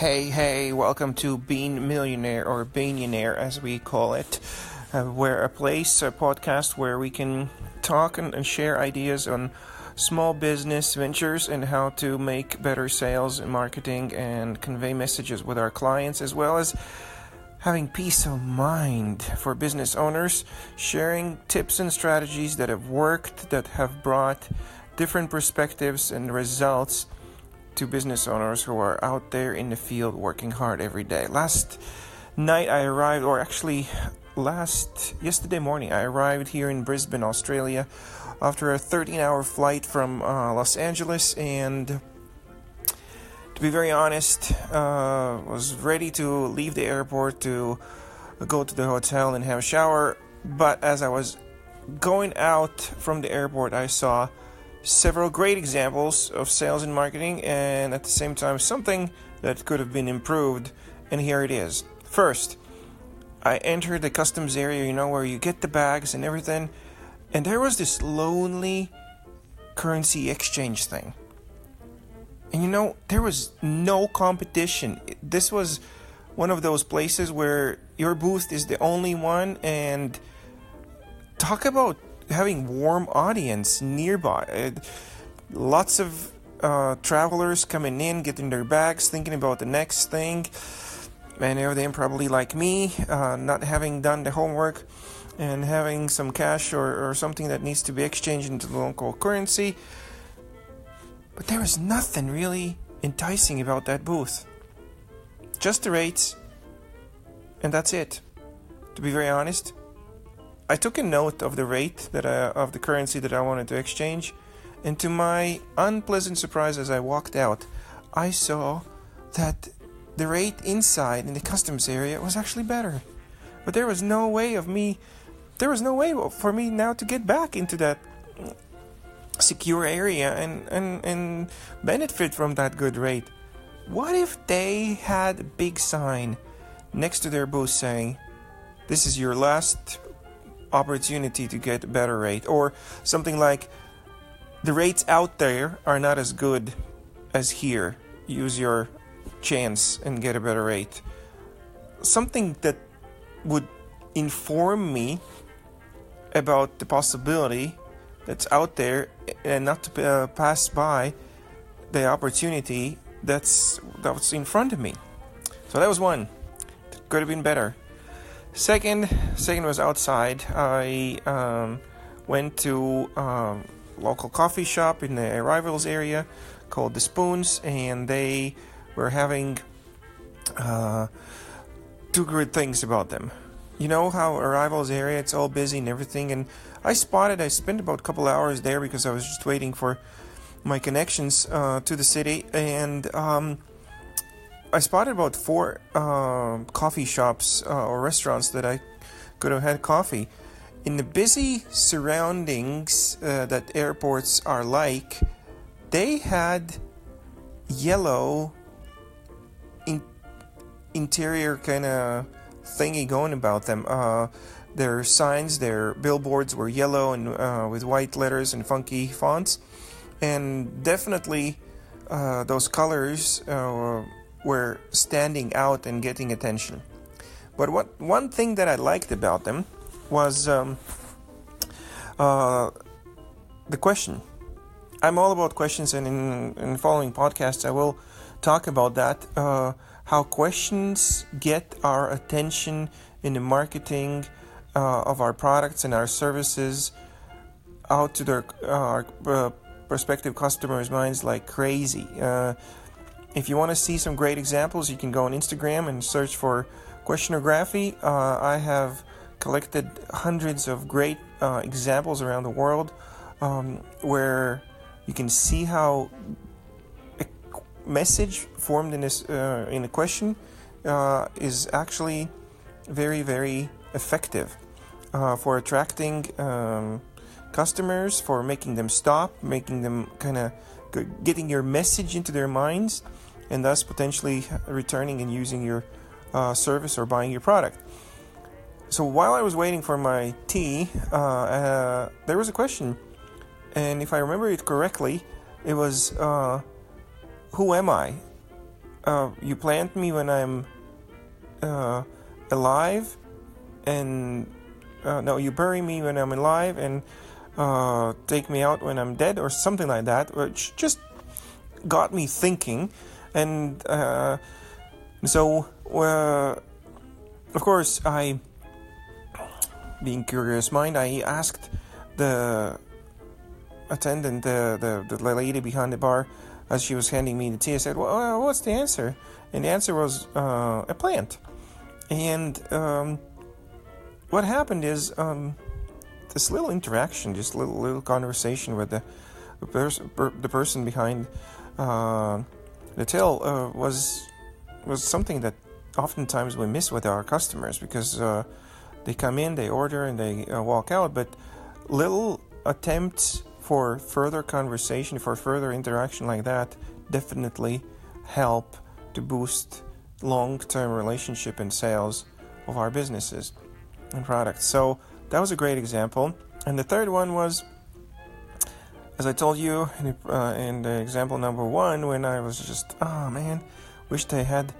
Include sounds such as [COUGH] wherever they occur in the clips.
Hey, hey, welcome to Bean Millionaire or Beanionaire as we call it, uh, where a place, a podcast where we can talk and, and share ideas on small business ventures and how to make better sales and marketing and convey messages with our clients as well as having peace of mind for business owners, sharing tips and strategies that have worked, that have brought different perspectives and results to business owners who are out there in the field working hard every day. Last night I arrived, or actually last yesterday morning, I arrived here in Brisbane, Australia, after a 13-hour flight from uh, Los Angeles, and to be very honest, uh, was ready to leave the airport to go to the hotel and have a shower. But as I was going out from the airport, I saw several great examples of sales and marketing, and at the same time, something that could have been improved. And here it is. First, I entered the customs area, you know, where you get the bags and everything, and there was this lonely currency exchange thing. And you know, there was no competition. This was one of those places where your booth is the only one, and talk about having warm audience nearby. Uh, lots of uh, travelers coming in, getting their bags, thinking about the next thing. Many of them probably like me, uh, not having done the homework and having some cash or, or something that needs to be exchanged into the local currency. But there was nothing really enticing about that booth. Just the rates, and that's it. To be very honest, I took a note of the rate that I, of the currency that I wanted to exchange, and to my unpleasant surprise as I walked out, I saw that the rate inside in the customs area was actually better. But there was no way of me there was no way for me now to get back into that secure area and, and, and benefit from that good rate. What if they had a big sign next to their booth saying, This is your last opportunity to get a better rate or something like the rates out there are not as good as here. Use your chance and get a better rate. Something that would inform me about the possibility that's out there and not to uh, pass by the opportunity that's that's in front of me. So that was one. Could have been better Second, second was outside. I um, went to um, local coffee shop in the arrivals area called the Spoons, and they were having uh, two great things about them. You know how arrivals area it's all busy and everything, and I spotted. I spent about a couple hours there because I was just waiting for my connections uh, to the city, and um, I spotted about four uh, coffee shops uh, or restaurants that I could have had coffee. In the busy surroundings uh, that airports are like, they had yellow in- interior kind of thingy going about them. Uh, their signs, their billboards were yellow and uh, with white letters and funky fonts, and definitely uh, those colors were standing out and getting attention. But what one thing that I liked about them was um, uh, the question. I'm all about questions, and in, in following podcasts, I will talk about that. Uh, how questions get our attention in the marketing uh, of our products and our services out to their uh, our prospective customers' minds like crazy. If you want to see some great examples, you can go on Instagram and search for questionography. Uh, I have collected hundreds of great uh, examples around the world um, where you can see how a message formed in this uh, in a question uh, is actually very very effective uh, for attracting um, customers, for making them stop, making them kind of getting your message into their minds and thus potentially returning and using your uh, service or buying your product. So while I was waiting for my tea, uh, uh, there was a question, and if I remember it correctly, it was, uh, "Who am I? uh, you plant me when I'm uh, alive, and no, you bury me when I'm alive, and take me out when I'm dead, or something like that, which just got me thinking. And uh, so, uh, of course, I, being curious mind, I asked the attendant, the, the, the lady behind the bar, as she was handing me the tea, I said, well, what's the answer? And the answer was uh, a plant. And um, what happened is um, this little interaction, just little little conversation with the the, pers- per- the person behind uh, the till uh, was was something that oftentimes we miss with our customers because uh, they come in, they order, and they uh, walk out. But little attempts for further conversation, for further interaction like that, definitely help to boost long-term relationship and sales of our businesses and products. So that was a great example. And the third one was, as I told you in, uh, in the example number one, when I was just, oh man, wished I had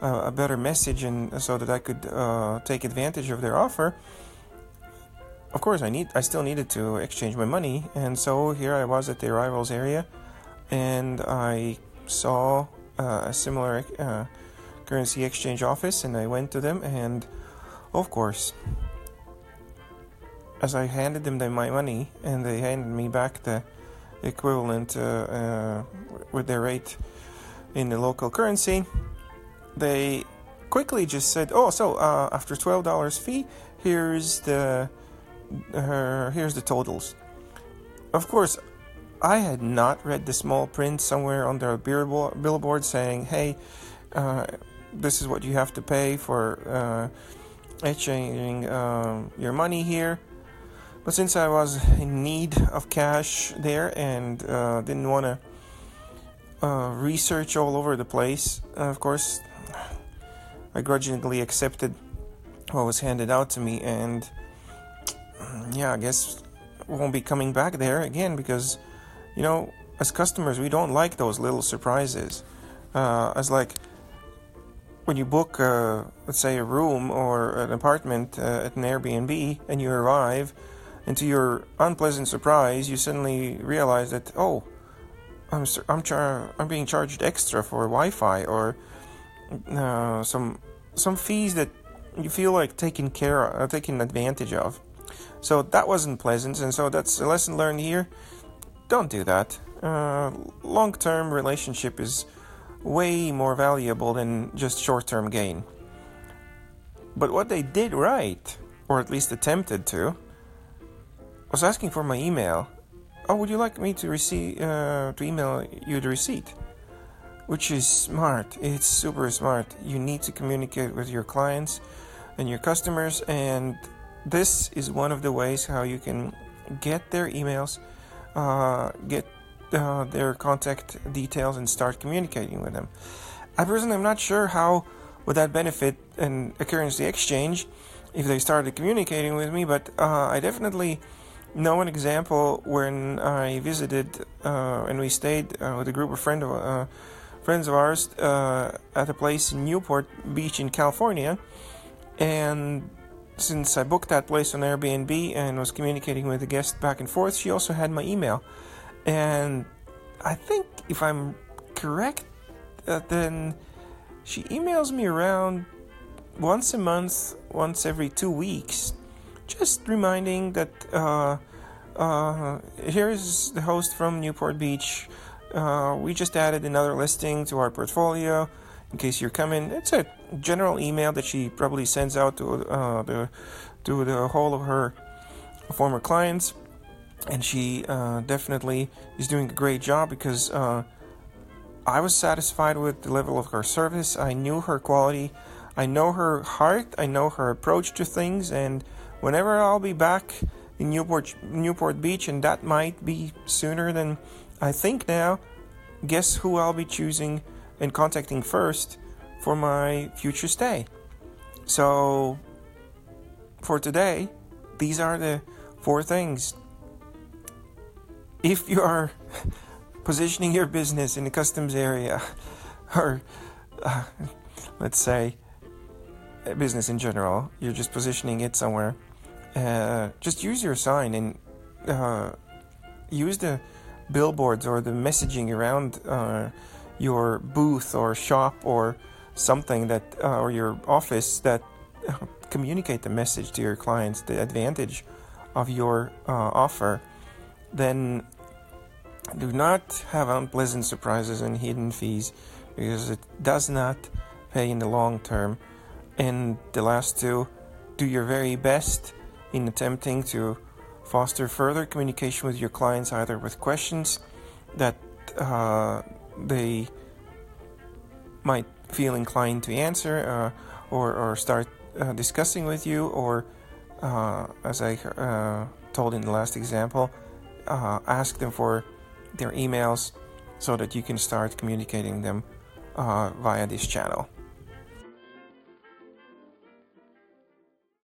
a better message and so that I could uh, take advantage of their offer. Of course, I need, I still needed to exchange my money, and so here I was at the arrivals area, and I saw uh, a similar uh, currency exchange office, and I went to them, and of course, as I handed them my money and they handed me back the equivalent uh, uh, with their rate in the local currency, they quickly just said, "Oh, so uh, after twelve dollars fee, here's the uh, here's the totals." Of course, I had not read the small print somewhere on their billboard saying, "Hey, uh, this is what you have to pay for uh, exchanging um, your money here." But since I was in need of cash there and uh, didn't want to uh, research all over the place, uh, of course, I grudgingly accepted what was handed out to me, and yeah, I guess won't be coming back there again because, you know, as customers, we don't like those little surprises. Uh, as like when you book, uh, let's say, a room or an apartment uh, at an Airbnb and you arrive and to your unpleasant surprise, you suddenly realize that oh, I'm I'm char- I'm being charged extra for Wi-Fi or uh, some some fees that you feel like taking care of, uh, taking advantage of. So that wasn't pleasant, and so that's a lesson learned here. Don't do that. Uh, long-term relationship is way more valuable than just short-term gain. But what they did right, or at least attempted to, was asking for my email. Oh, would you like me to receive uh, to email you the receipt? Which is smart. It's super smart. You need to communicate with your clients and your customers, and this is one of the ways how you can get their emails, uh, get uh, their contact details, and start communicating with them. I personally am not sure how would that benefit an currency exchange if they started communicating with me, but uh, I definitely know an example when I visited uh, and we stayed uh, with a group of friend of, uh, friends of ours uh, at a place in Newport Beach in California. And since I booked that place on Airbnb and was communicating with the guest back and forth, she also had my email. And I think if I'm correct, uh, then she emails me around once a month, once every two weeks just reminding that uh, uh, here's the host from Newport Beach. Uh, we just added another listing to our portfolio in case you're coming. It's a general email that she probably sends out to uh, the to the whole of her former clients, and she uh, definitely is doing a great job because uh, I was satisfied with the level of her service. I knew her quality. I know her heart. I know her approach to things, and whenever I'll be back in Newport Newport Beach, and that might be sooner than I think now. Guess who I'll be choosing and contacting first for my future stay? So, for today, these are the four things. If you are [LAUGHS] positioning your business in the customs area [LAUGHS] or uh, let's say, a business in general, you're just positioning it somewhere. Uh, just use your sign and uh, use the billboards or the messaging around uh, your booth or shop or something that uh, or your office that [LAUGHS] communicate the message to your clients the advantage of your uh, offer. Then do not have unpleasant surprises and hidden fees because it does not pay in the long term. And the last two do your very best in attempting to foster further communication with your clients either with questions that uh, they might feel inclined to answer uh, or, or start uh, discussing with you, or uh, as I uh, told in the last example, uh, ask them for their emails so that you can start communicating them via this channel.